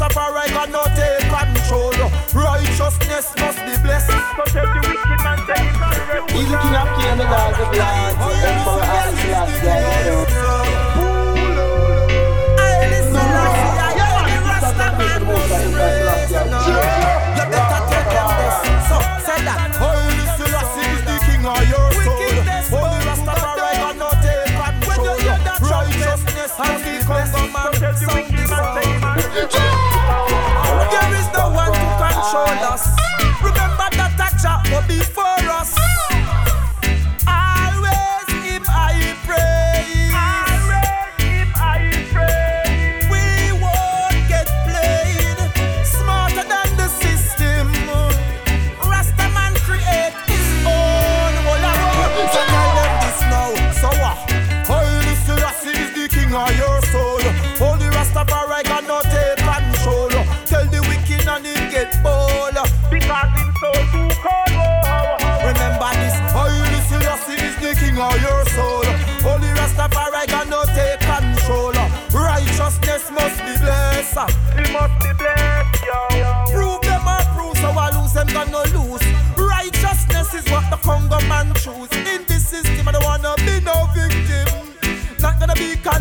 Rastafari got no take control. Righteousness must be blessed. So tell the wicked man, tell him He's the king of kings and the lord of lords. Emperor Haile Selassie, Holy to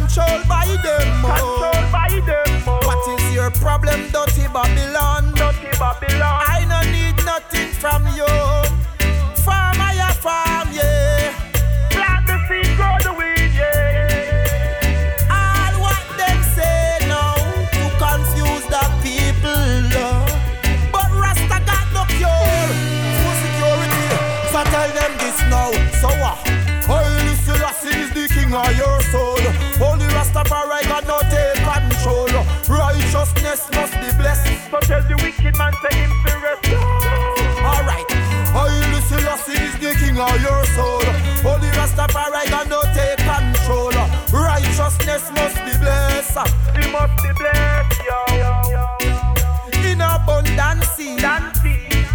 controlled by them. Oh. Controlled by them. Oh. What is your problem, dirty Babylon? Wicked man say him to rest. Alright. Holy Selassie is the king of your soul. Holy Rastafari got no take control. Righteousness must be blessed. He must be blessed, yo. In abundance,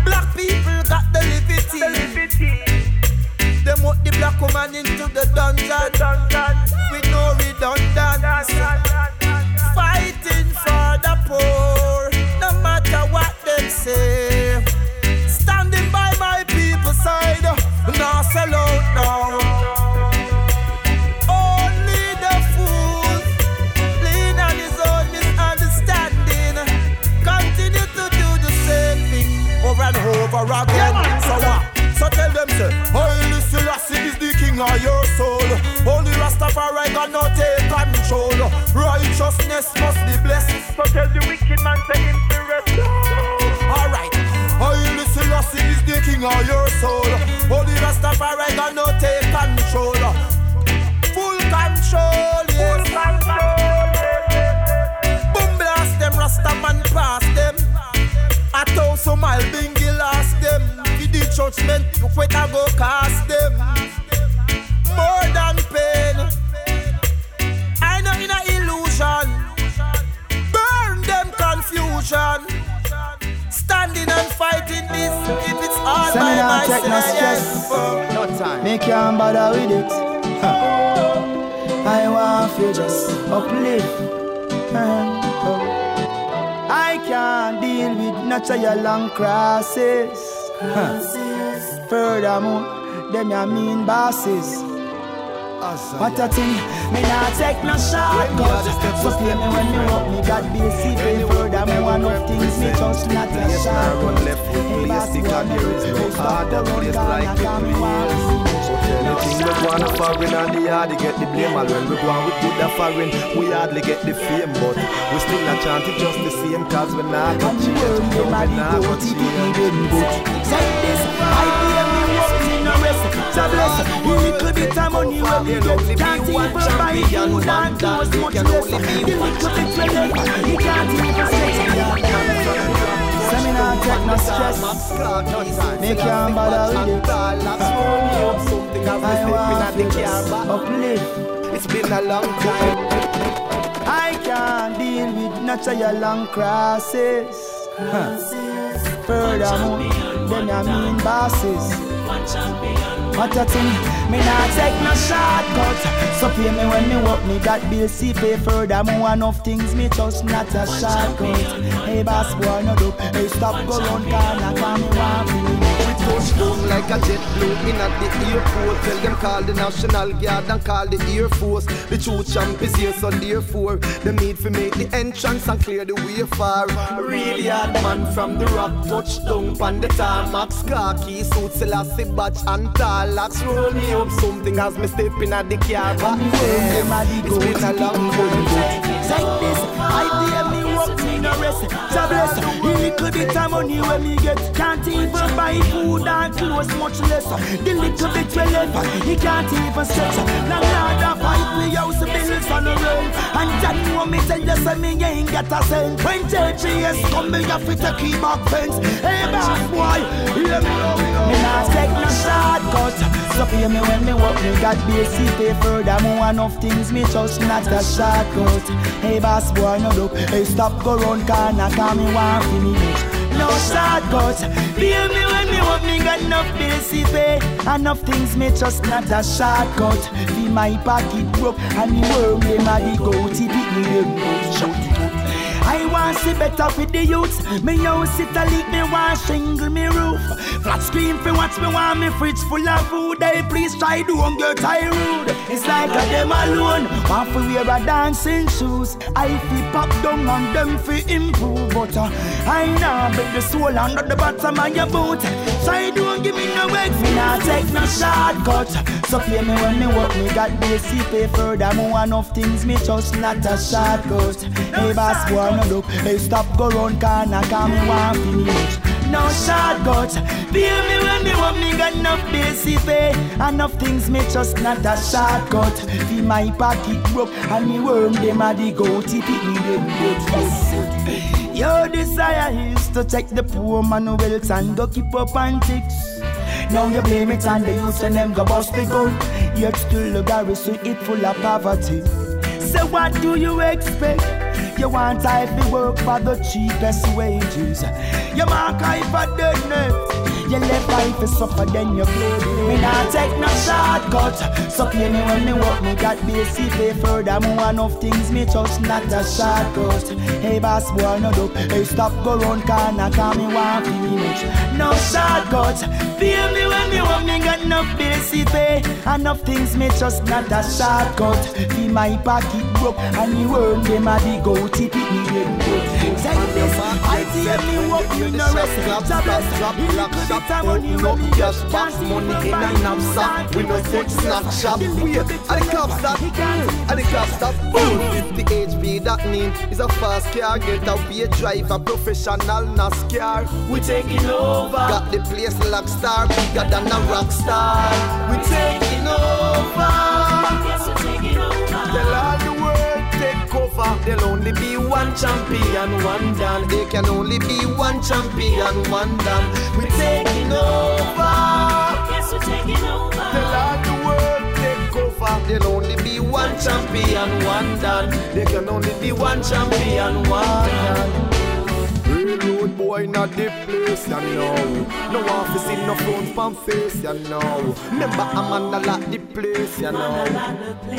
black people got the liberty. liberty Them put the black woman into the dungeon with no No take control. Righteousness must be blessed. So tell the wicked man say him to rest. Alright. Selassie is the king of your soul. Holy Rastafari no take control. Full control, yes. Boom blast them, Rastaman pass them. A thousand mile bingy last them. For the judgment, look what I go cast Send me take no stress. No time. Make you ain't bother with it. Huh. I want you just uplift. and. Oh. I can't deal with natural long crosses. Huh. Furthermore, them ya mean bosses. What a thing, me not take no shortcut. So play me when me. Up, me got basic And furthermore, enough things me just not a shortcut left foot place because there is no harder place like the place. So anything we go on a foreign and the hard get the blame. And when we go on with good a foreign we hardly get the fame. But we still not chant it just the same cause we not got change No, we not got change Say this, me walking a bless, little bit of money get Can't even buy food and clothes much less The little bit get, he can't even Say me. take no stress. You bother with it I want you just uplift. It's been a long time. I can't deal with natural long crosses. Huh. Furthermore, them ya mean bosses. What a thing, me not take no shortcut. So pay me when me work, me got bills see pay furthermore enough things me just not a shortcut. Hey boss boy no do, hey stop go run corner, call me want We touch down like a jet blue in at the airport. Tell them call the National Guard and call the Air Force. The true champ is here, so therefore them need to make the entrance and clear the way for. Really hard man from the rock touch down on the tarmac. Khaki suit, Selassie batch and talax. Roll me up something as me step in at the car. Back home, it's been a long journey. Like this, I dare me walk me no rest. So bless, a little bit of money when me get. Can't even buy food and clothes, much less. Uh, the little bit we left, uh, he can't even stretch. Now Lord, fight we house bills on the road. And John know me tell you, say me ain't get a cent. When JPS come, me have to keep back fence. Hey, boss boy, hear me now, me not take no shortcut. So pay me when me work, me got basic pay furthermore enough things me just not a shortcut. Hey, boss boy, no look, hey, stop go round corner, call me one finish no shortcut. Feel me when me want me got enough basic pay. Enough things me just not a shortcut. Feel my pocket broke and the worm them a the goatee pick me them shout I want see better with the youths. Me house it a leak, me want shingle me roof. Flat screen for watch me want me fridge full of food. They please try don't get tired. It's like a them alone. Want for wear a dancing shoes. I feel pop down on them for improve. But uh, I know bet the soul under the bottom of your boot. Try don't give me no work. Me not take no shortcut. So play me when me work. Me got basic pay furthermore enough things. Me just not a shortcut. Hey boss boy no look. Hey, stop go round corner, come me want finish. No shortcut. Feel me when me want me got enough basic pay. Enough things me just not a shortcut. Feel my pocket broke and me worm them a the goatee pick me them good. Your desire is to take the poor man wealth and go keep up antics. Now you blame it on the youth and them go bust the gun. Yet still the garrison it full of poverty. So what do you expect? You want I to work for the cheapest wages. You mark I for dead net. You left life for suffer, then you play. Me not take no shortcut. So me when me work, me got basic pay Furthermore, enough things me just not a shortcut. Hey boss boy, no do Hey stop, go round corner, call me one finish No shortcut. Feel me when me work, me got enough basic pay. Enough things me just not a shortcut. Feel my pocket broke And the worm, them a the goatee Pick me them good Take this, I see me walk, you no rest. Drop, drop, drop, drop, drop shop Open up cash box money in a knapsack. We no snack shop Wait, at the cop stop. At the cop stop. 50 HP that mean is a fast car. Get out be a driver professional NASCAR. We taking over. Got the place like star. Bigger than a rock star. We taking over There'll only be one champion, one done. There can only be one champion, one done. We're taking over. Yes, we're taking over. Tell all the world take over. There'll only be one champion, one done. There can only be one champion, one done. Railroad boy not the place, you know. No office in no front pan face, you know. Remember I'm on a lot the place, you know.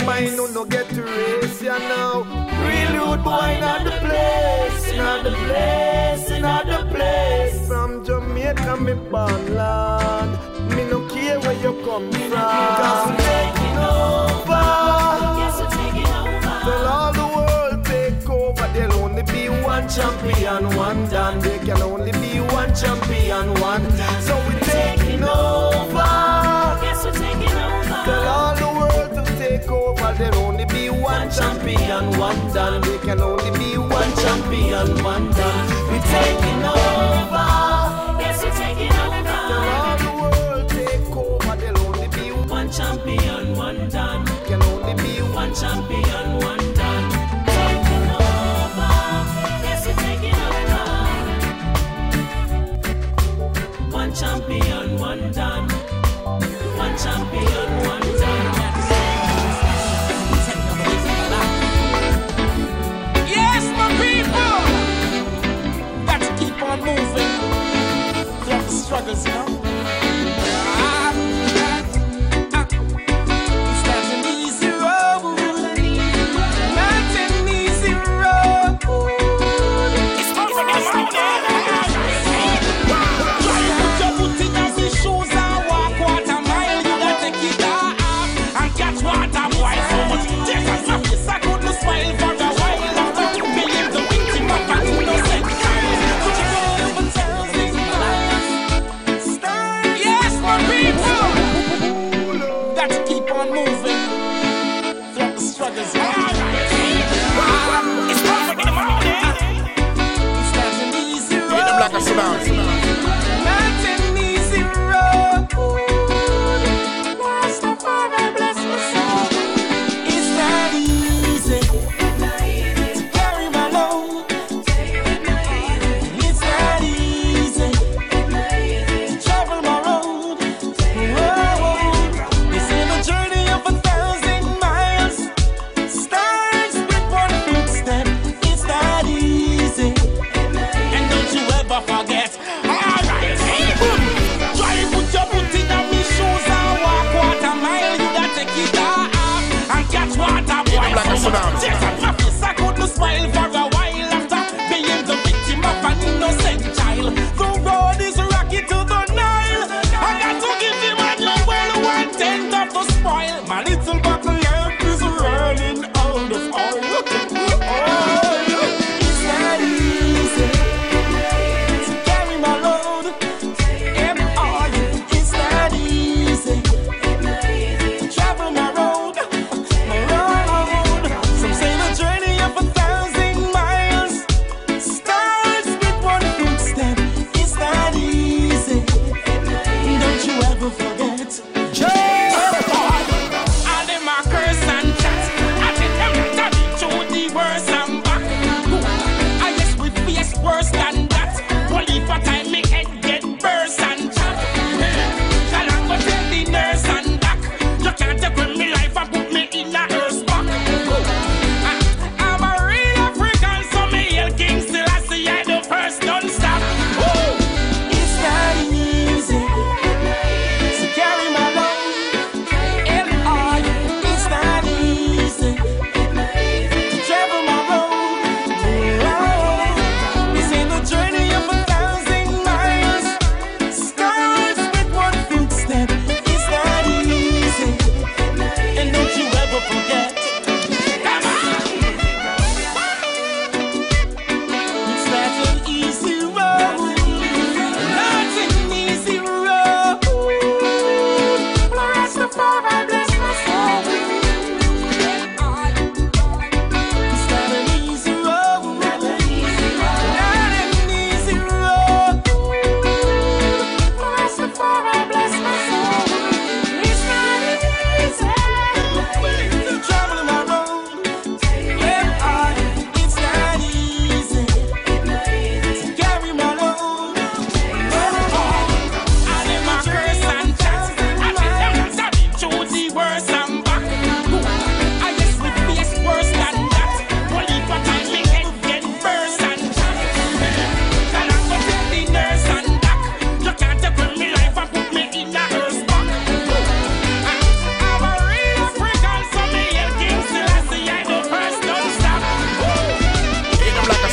Mine no no get to race, you know. Railroad boy not the place, not the place, not the place. From Jamaica me born land. Me no care where you come from. Cause we taking over. Yes, we're taking over. Tell all the world take over. There'll only be one champion, one done. There can only be one champion, one. One done. There can only be one champion, one done. We're taking over.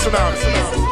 Some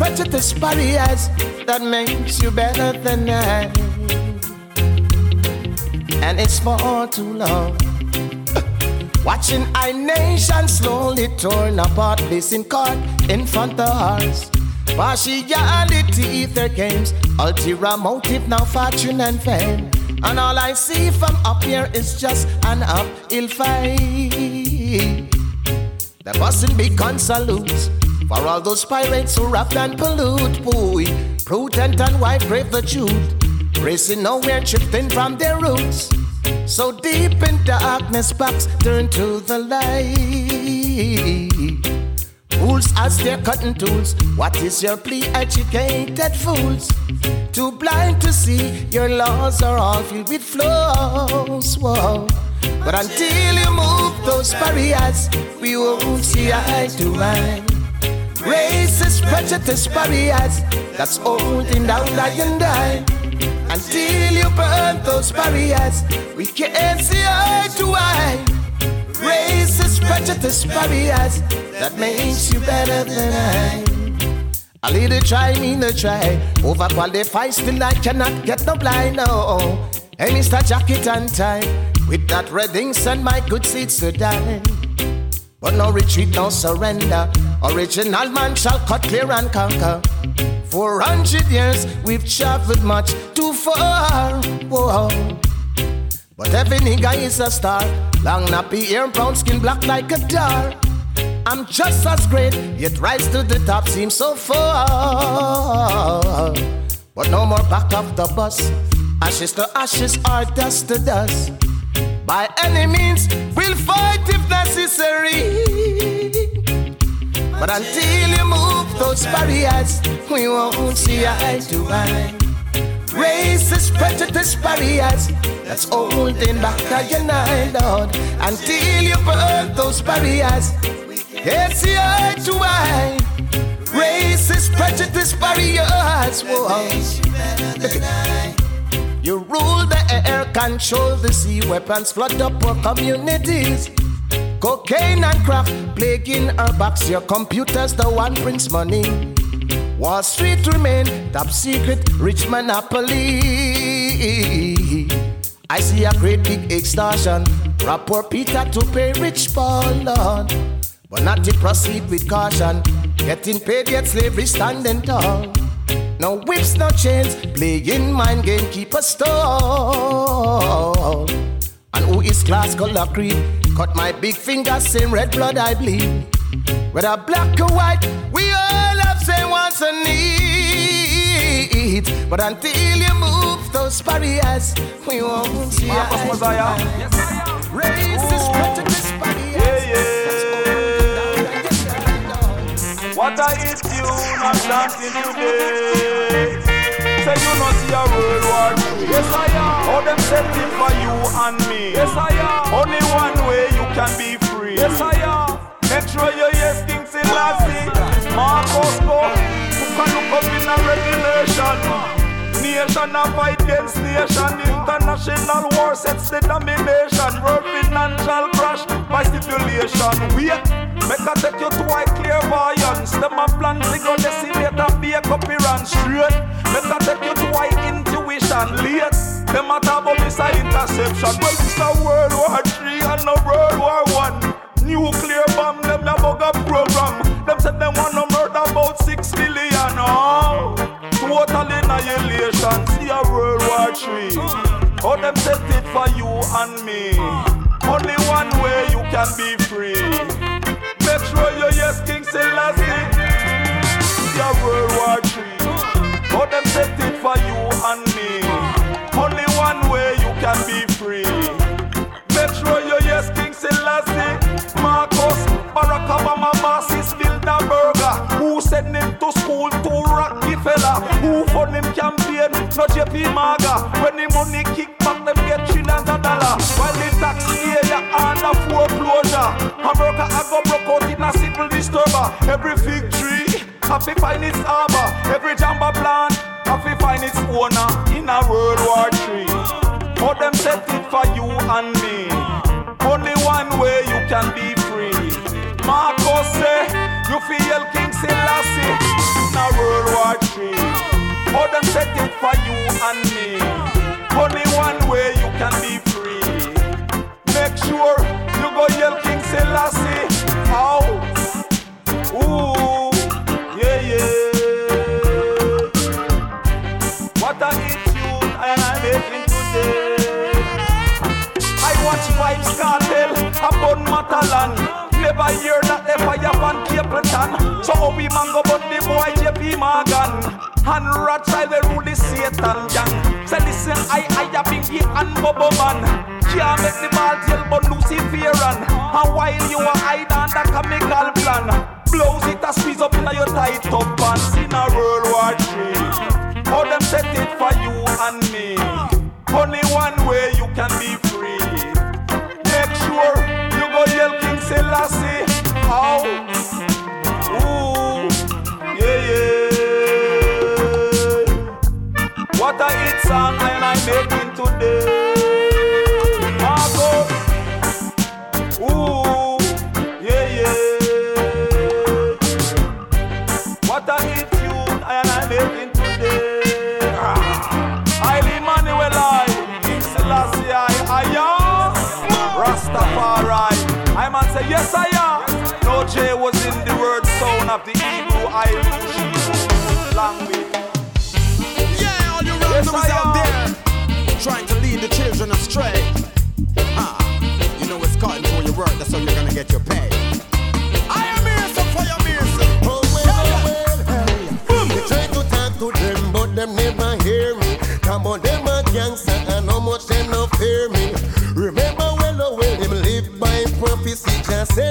prejudice barriers that makes you better than I. And it's for too long. Watching our nation slowly torn apart, placing caught in front of ours. Partiality, ether games, ulterior motive, now fortune and fame. And all I see from up here is just an uphill fight. There mustn't be salutes for all those pirates who raft and pollute. Boy, prudent and white brave the truth, racing nowhere, drifting from their roots. So deep in darkness, box turn to the light. Fools as their cutting tools. What is your plea, educated fools? Too blind to see your laws are all filled with flaws. Whoa. But until you move those barriers, we won't see eye to eye. Racist, prejudice barriers that's holding down I and I. Until you burn those barriers, we can't see eye to eye. Racist, prejudice barriers that makes you better than I. A little try, me no try. Overqualified, still I cannot get no blind. No. Hey, Mr. Jacket and tie, with that red ink, send my good seeds to die. But no retreat, no surrender. Original man shall cut clear and conquer. For hundred years we've traveled much too far. Whoa. But every nigga is a star. Long nappy hair, brown skin, black like a dar. I'm just as great, yet rise to the top seems so far. But no more back off the bus. Ashes to ashes or dust to dust. By any means, we'll fight if necessary. But until you move those barriers, we won't see eye to eye. Racist, prejudice barriers that's holding back our United Lord. Until you burn those barriers, we can't see eye to eye. Racist, prejudice barriers. Whoa. You rule the air, control the sea, weapons flood up our communities. Cocaine and crack plaguing our backs. Your computers, the one prints money. Wall Street remain top secret, rich monopoly. I see a great big extortion. Rap poor Peter to pay rich Paul, Lord. But not to proceed with caution. Getting paid yet slavery standing tall. No whips, no chains, playing mind game, keep a stall. And who is class color creed? Cut my big finger, same red blood I bleed. Whether black or white, we all have same wants and needs. But until you move those barriers, we won't see Marcus Mosiah. Racist, prejudice, barriers. Yeah, yeah. What I hit you, I'm dancing today. Say you not see a world war III. Yes I am. How them setting for you and me. Yes I am. Only one way you can be free. Yes I am. Make sure you yes King Selassie. Marcus go. Who can look up in a regulation. Nation a fight against nation. International war sets the domination. World financial crash by stipulation. Wait, make I take you to a clairvoyance. Them a plan to go decimate be a copy run straight. Make I take you to a intuition. Late, them a talk about missile interception. Well, it's a World War Three and no World War One. Nuclear bomb, them a bug a program. Them said them want to murder about six million. Oh, total annihilation. See a World War Three. Oh, them set it for you and me. Only one way you can be free. Sure you yes, King Selassie. A World War Three. Oh, them set it for you and me. Only one way you can be free. Make sure you yes, King Selassie. Marcus, Barack Obama, bosses Bilderberger. Who send him to school to Rockefeller? Who fund him campaign? No JP Maga. When the money kick back, them get trillions of dollars. While the tax area under foreclosure. America I go broke in a civil disturber. Every fig tree, to find its harbor. Every jamba plant, to find its owner in a World War Three. How them set it for you and me. Only one way you can be free. Marcus say, you feel King Selassie. Now World War Three. How them set it for you and me. Only one way you can be free. Make sure you go yell King Selassie. How? Ooh, yeah, yeah. What a tune I am making today. I watch Vybz Kartel upon Matalan. Never hear that they fire upon So Obi man go but the boy JP Morgan. And Rothschild they rule the Satan gang. Say listen, I I a Bingy and Bobo man. Can't make the ball tell but Luciferian. And while you are hide under chemical plan. Blows it a squeeze up in your tight top pants in a World War Three. How them set it for you and me. Only one way you can be free. Make sure you go yell King Selassie. How? What a hit song I and I today. Ooh, yeah, yeah. What I and I making today. Ah. I, I, I. I man say yes I am. No J was in the word sound of the Hebrew Irish language. Yeah, all you Yes, randoms I out there trying to lead the children astray. Ah, you know it's cutting for your work, that's how you're gonna get your pay. I am here, so your music. Oh well, oh well, hey. Try to talk to them, but them never hear me. Come on, them a gangster, and how much them no fear me. Remember well, oh well, them live by prophecy. Just say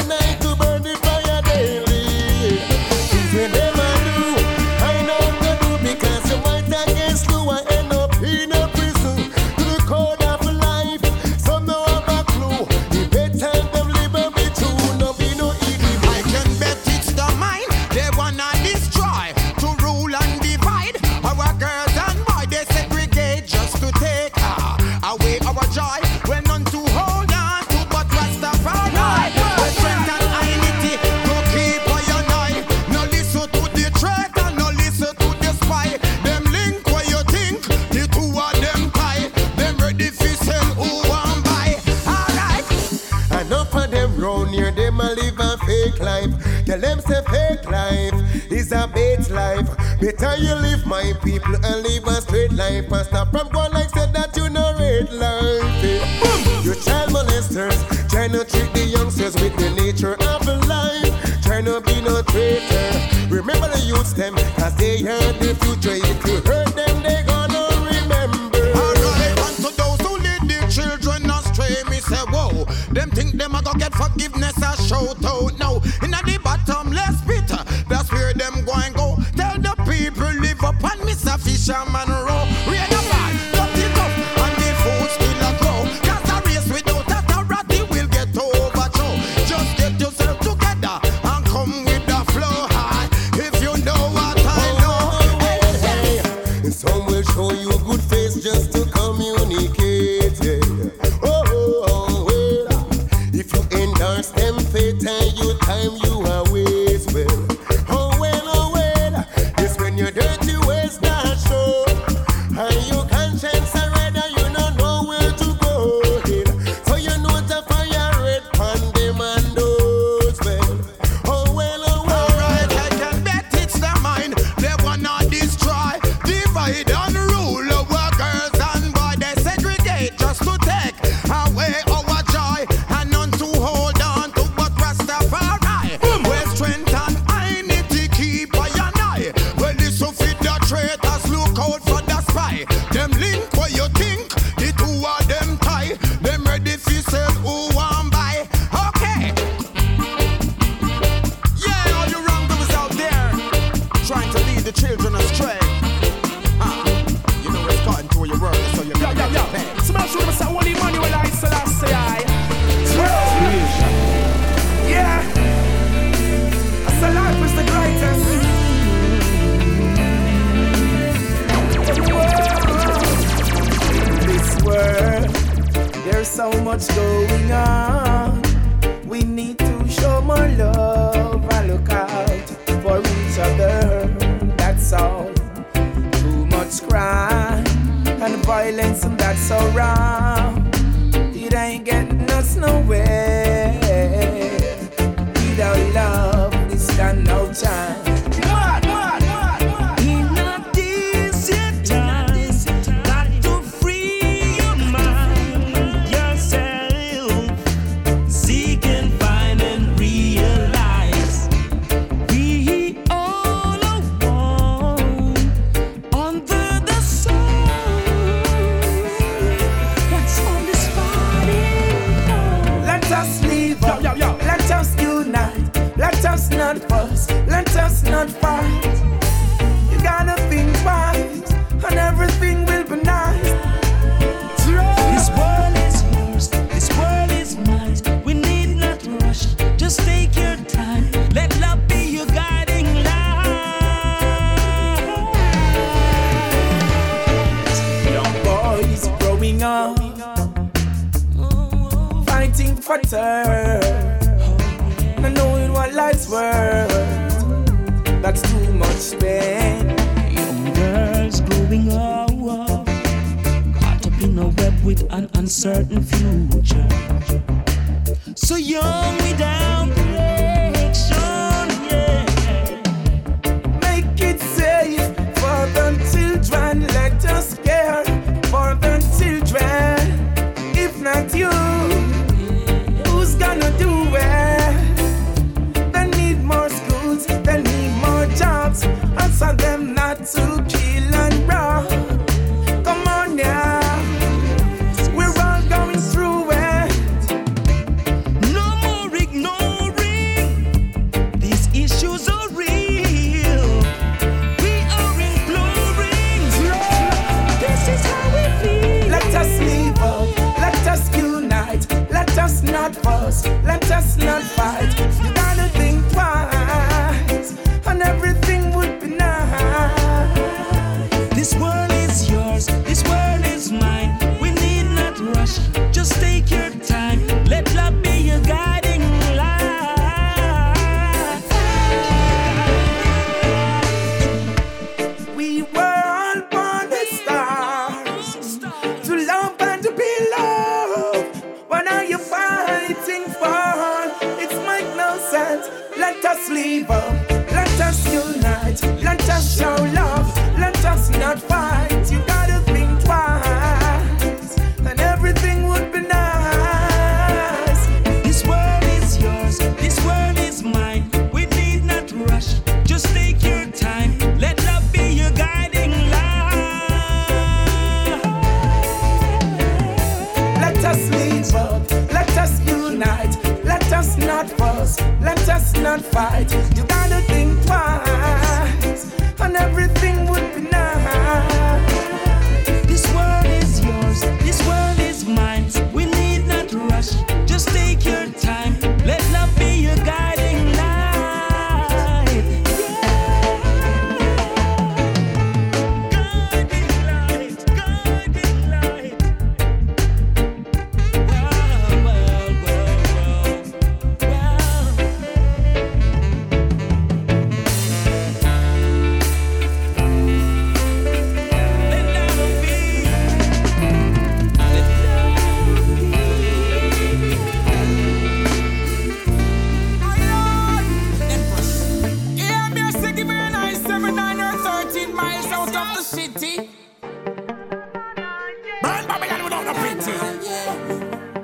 City.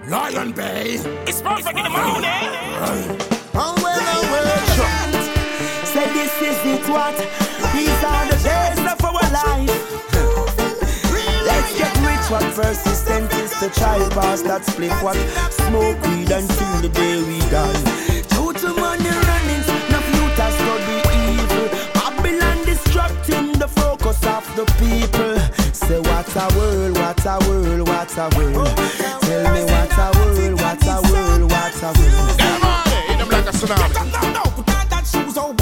Lion Bay. It's four o'clock in the morning. Eh? Oh, oh, well, oh, well. Say this is it, what? These are the days of our life. Let's get rich, what first is dentist, the child pass that split, what? Smoke weed until the day we die. Too to money running, no future be evil. Babylon distracting the focus of the people what a world, what a world, what a world. Tell me what a world, what a world, what a world. Put on that shoes. Oh,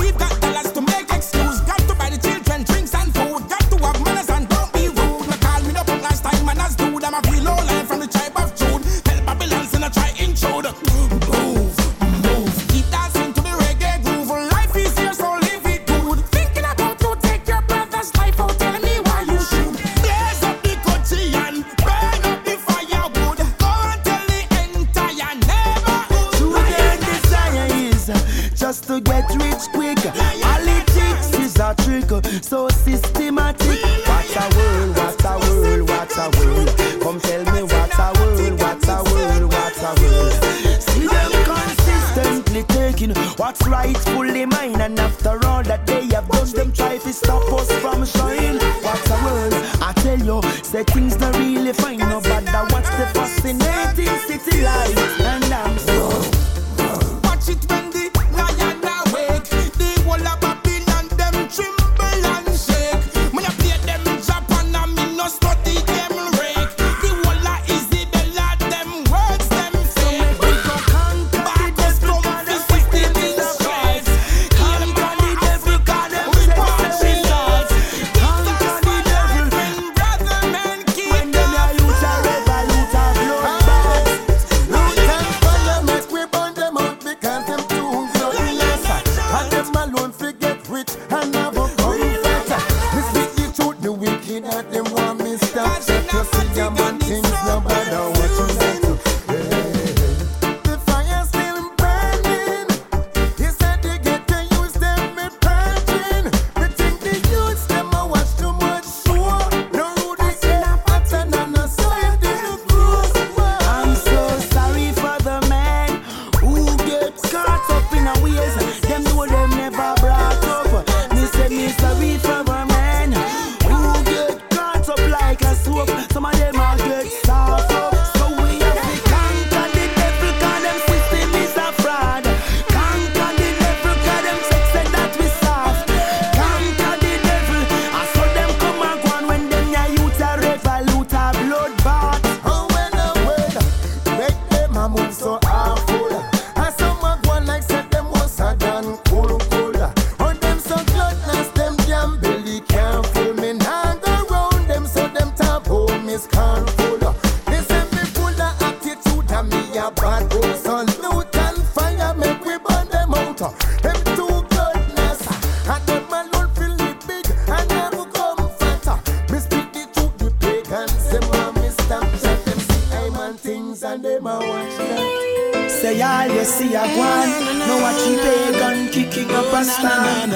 say all you see a one. No watch the pagan kicking up a stand.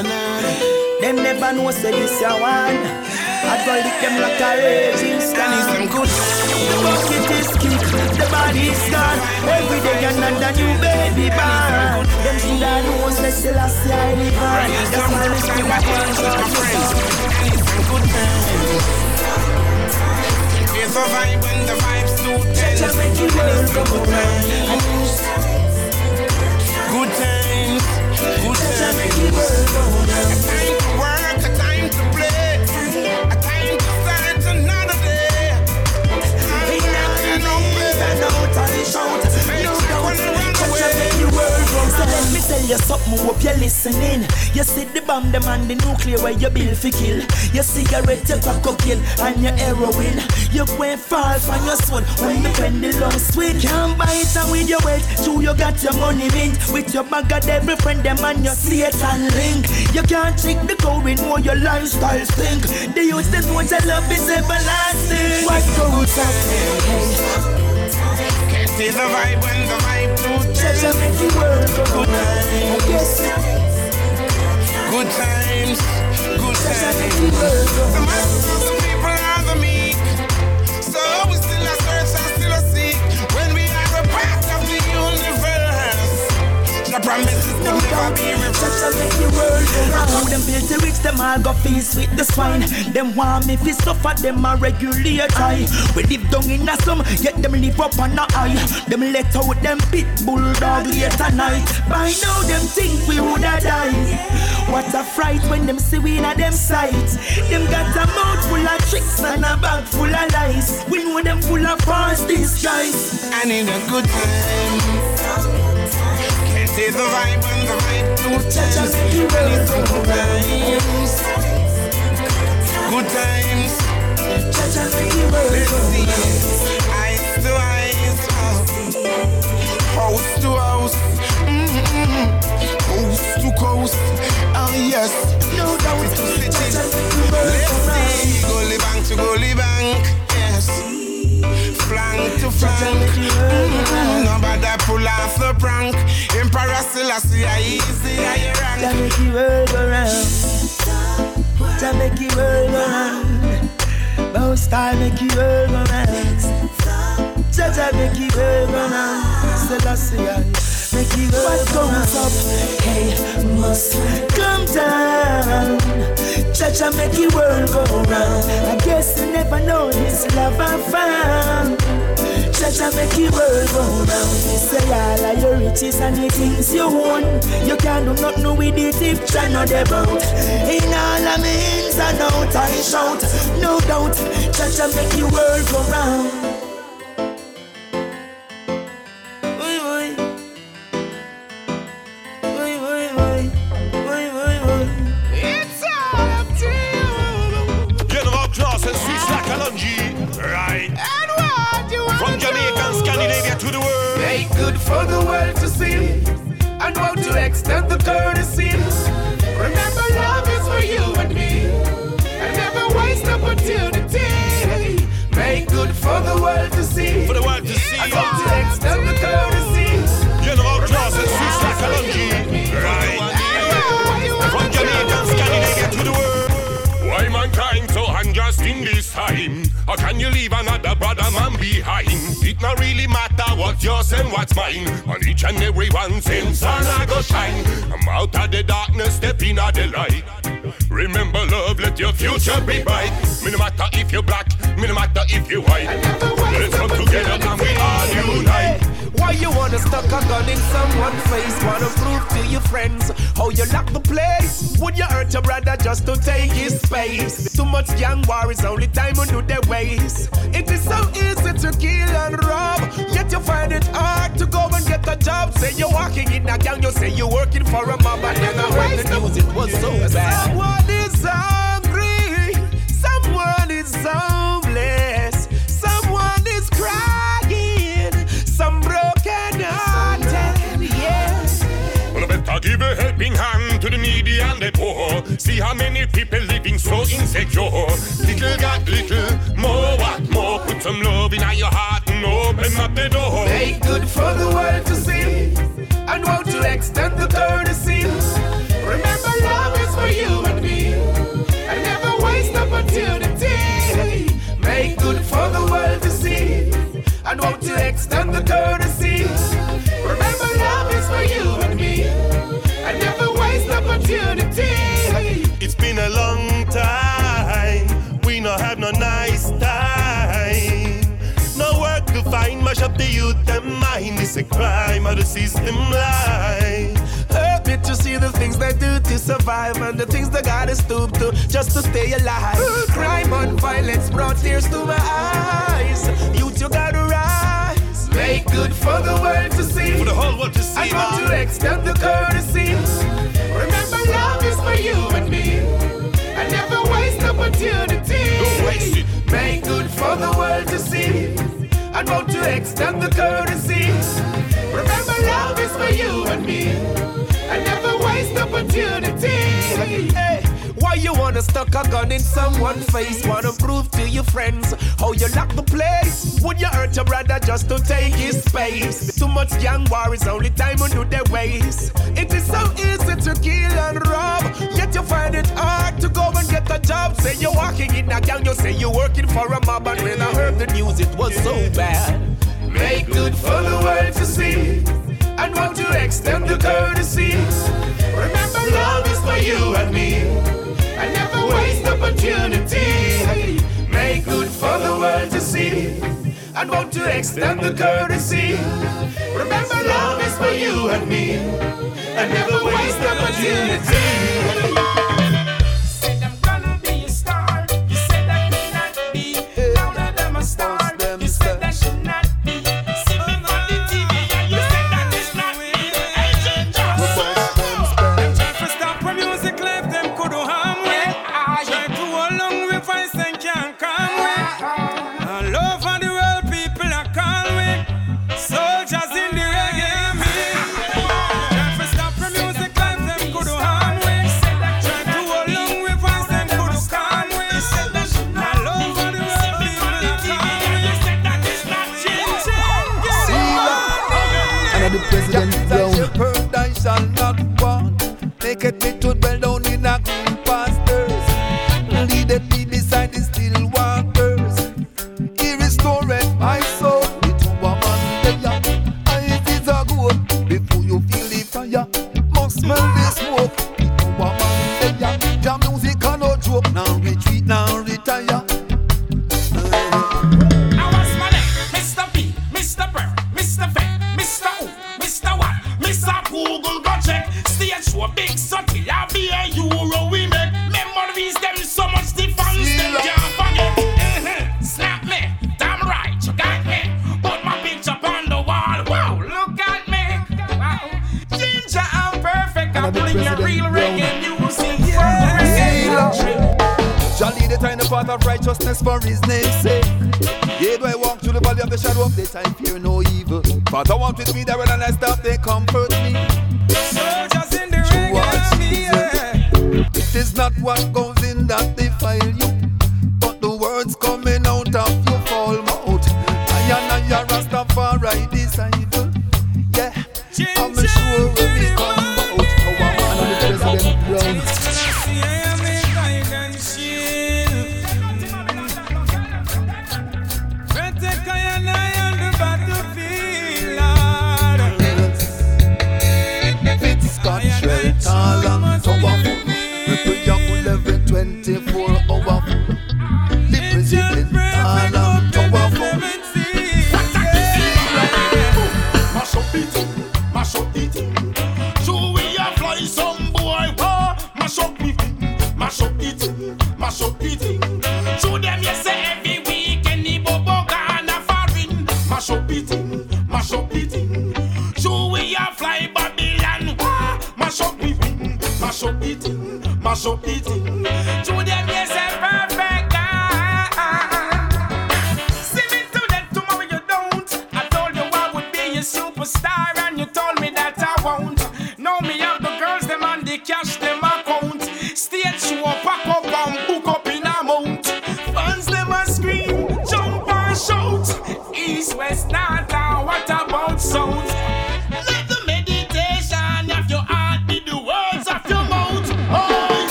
Them never know say this a one. I go lick them like a raging storm. good. The bucket is kick, the body is gone. Every day another new baby born. Them see that know say a see I live on. That's why we still a good It's a vibe when the vibes do tell. Just make you world go round. Good times, good times. Make you world go round. A time to work, a time to play, a time to start another day. Knees and out of the shout. No doubt, touch and make you world go round. So let me tell you something, hope you're listening. You see the bomb, them and the nuclear where you build for kill. You cigarette, you crack cocaine and your heroin. You went fall from your soul when the pendulum swing. Can't buy it and with your wealth, true you got your money mint. With your bag of devil friend, them and your Satan link. You can't trick the going more your lifestyle stink. The youth that want your love is everlasting. What goes up? Can't see the vibe when the vibe do To make you world go round. Yes, Good times, good times. Promises will never be reversed. to make the world round. Them build the rich, them all go feast with the swine. Them want me fi suffer, them a regulate I. We live down in a slum, yet them live up on a high. Them let out them pit bulldog late at night. By now them think we woulda died. What a fright when them see we in a them sight. Them got a mouth full of tricks and a bag full of lies. We know them full of false disguise. I need a good time. Can't the vibe when the vibe do Just tell. to make the I need world some go good times. Good times. Just to make Let's see. Eyes to eyes. House to house. Mm-mm. Coast to coast. Ah, yes. No doubt. To Just city. to make the world Let's see. Gully bank to gully bank. Yes. Flank to flank. Mm-mm. Nobody pull off the prank. Emperor Selassie, I easy, I rank. To make the world go round. To make the world go round. Most I make the world go round. Jah Jah make the world go round. I make the world go up. Hey, must come down. Jah Jah make the world go round. I guess you never know this love I found. Jah Jah make the world go round. You say all of your riches and the things you own. You can't do nothing with it if Jah not about. In all of me ins and out, I shout, no doubt. Jah Jah make the world go round. To the world. Make good for the world to see and how to extend the courtesy. Remember, love is for you and me, and never waste opportunity. Make good for the world to see For the world to see. and how to extend the courtesy. General Class and Swiss like so unjust in this time? How can you leave another brother man behind? It not really matter what's yours and what's mine. On each and every one, same sun I go shine. I'm out of the darkness, stepping out the light. Remember love, let your future be bright. Me no matter if you're black, me no matter if you're white. Let's come together and we all unite. Why you wanna stuck a gun in someone's face? Wanna prove to your friends how you lock the place? Would you hurt your brother just to take his space? Too much young war is only time to do their ways. It is so easy to kill and rob, yet you find it hard to go and get a job. Say you're walking in a gang, you say you're working for a mob, and then heard the news, it was so bad. Someone is hungry, someone is homeless, See how many people living so insecure. Little got little, more what more. Put some love in your heart and open up the door. Make good for the world to see, and want to extend the courtesy. Remember, love is for you and me, and never waste opportunity. Make good for the world to see, and want to extend the courtesy. Remember, love is for you and me, and never waste opportunity. Not have no nice time. No work to find, mash up the youth them mind. It's a crime of the system lie. Me to see the things they do to survive and the things they gotta stoop to just to stay alive. Crime and violence brought tears to my eyes. Youth, you gotta rise. Make good for the world to see. For the whole world to see. I want to extend the courtesy. Remember, love is for you and me. Opportunity. Don't waste it. Make good for the world to see. I want to extend the courtesy. Remember, love is for you and me. I never waste opportunity. Hey, why you wanna stuck a gun in someone's face? Wanna prove to your friends how you lock the place? Would you hurt your brother just to take his space? Too much young war is only time to do their ways. It is so easy to kill and rob, yet you find it hard to go and get a job. Say you're walking in a gang, you say you're working for a mob, and when I heard the news, it was so bad. Make good for the world to see and want to extend the courtesy. Remember, love is for you and me. Waste opportunity. Make good for the world to see and want to extend the courtesy. Remember, love is for you and me. I never waste opportunity. Disciple. Yeah, I'm sure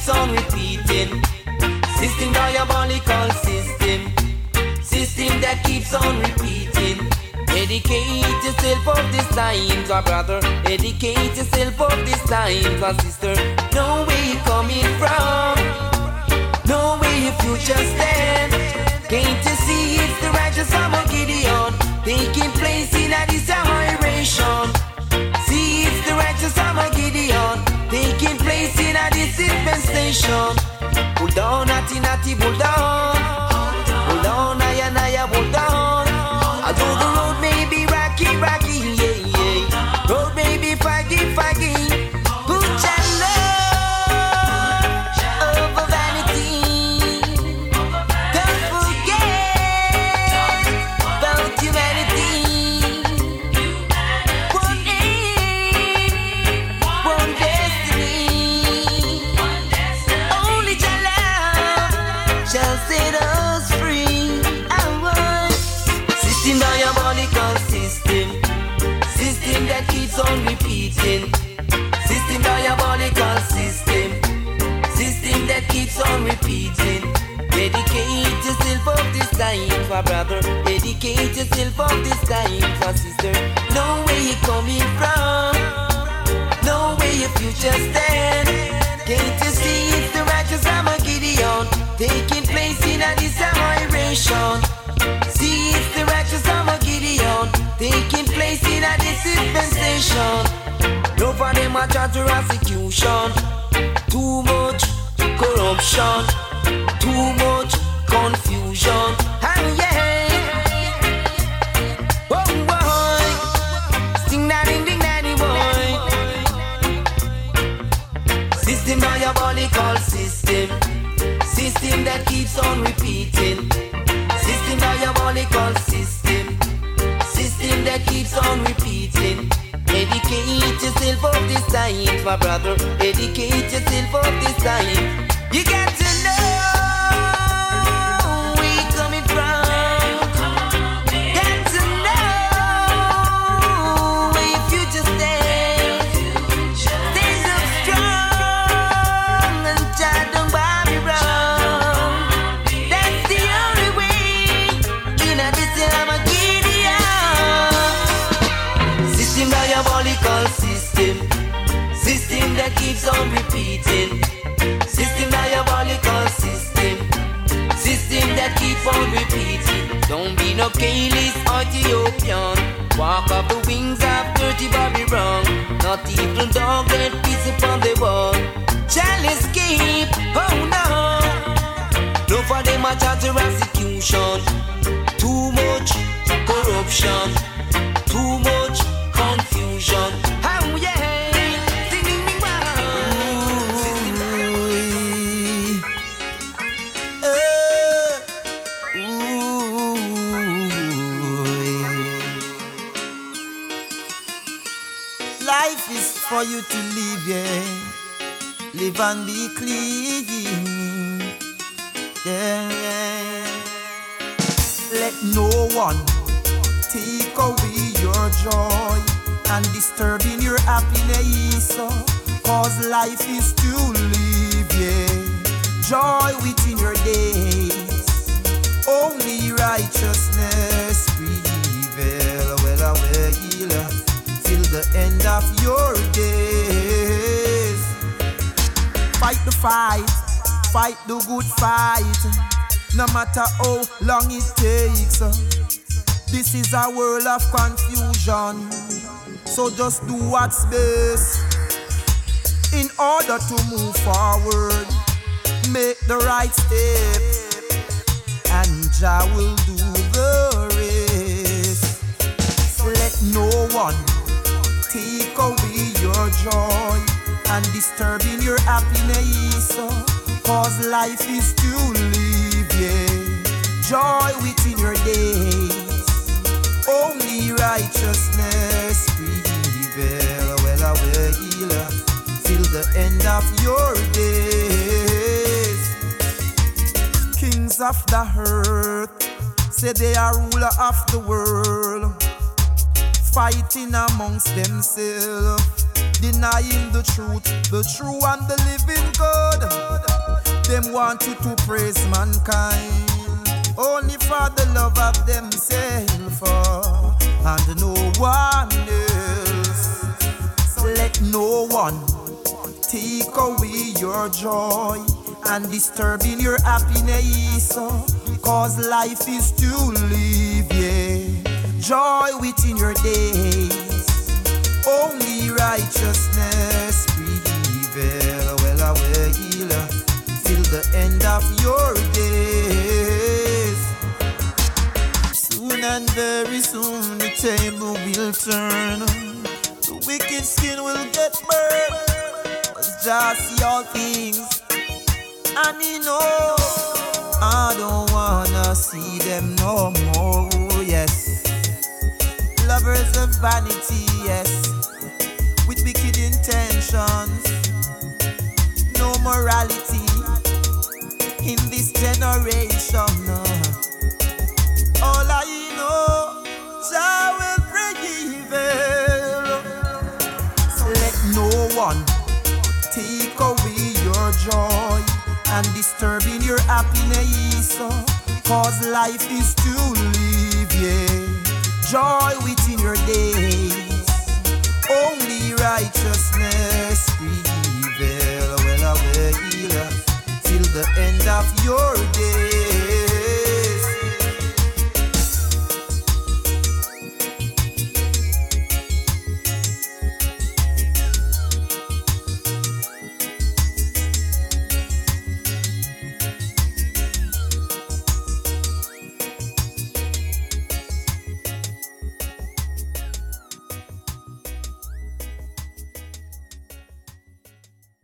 keeps on repeating. System diabolical system. System that keeps on repeating. Educate yourself of this time, my brother. Educate yourself of this time, my sister. Know where you're coming from. Know where your future stand. Can't you see it's the righteous Armageddon taking place in a this a dispensation. Pull down, natty, natty, pull down. Yourself of this time, my sister. Know where you're coming from. Know where your future stand. Can't you see it's the righteous Armageddon taking place in a this? See it's the righteous Armageddon taking place in a dispensation. No for them a try to prosecution. Too much corruption. Too much keeps on repeating. System diabolical system. System that keeps on repeating. Educate yourself of this time, my brother. Educate yourself of this time. You got to Walk off the wings of dirty Babylon. Not even dog that peace upon the wall. Shall escape, oh no. No for them a charge of prosecution. Too much corruption. Live and be clean. Yeah. Let no one take away your joy and disturbing your happiness. Cause life is to live, yeah. Joy within your days. Only righteousness prevail. Well, will till the end of your days. Fight the fight, fight the good fight. No matter how long it takes. This is a world of confusion. So just do what's best in order to move forward. Make the right step, and Jah will do the rest. Let no one take away your joy and disturbing your happiness. Cause life is to live, yeah. Joy within your days. Only righteousness prevail. Well, I will till the end of your days. Kings of the earth say they are ruler of the world, fighting amongst themselves, denying the truth, the true and the living God. Them want you to praise mankind only for the love of themselves and no one else. So Let no one take away your joy and disturbing your happiness. Cause life is to live, yeah. Joy within your days. Only righteousness prevail. Well, I will till the end of your days. Soon and very soon the table will turn. The wicked skin will get burned. Cause just see all things. And you know, I don't wanna see them no more. Yes. Lovers of vanity, yes. Wicked intentions. No morality in this generation. no. All I know, Jah will prevail. So let no one take away your joy and disturbing your happiness. Oh. Cause life is to live, yeah. Joy within your days. Righteousness prevail. Well, I will till the end of your days.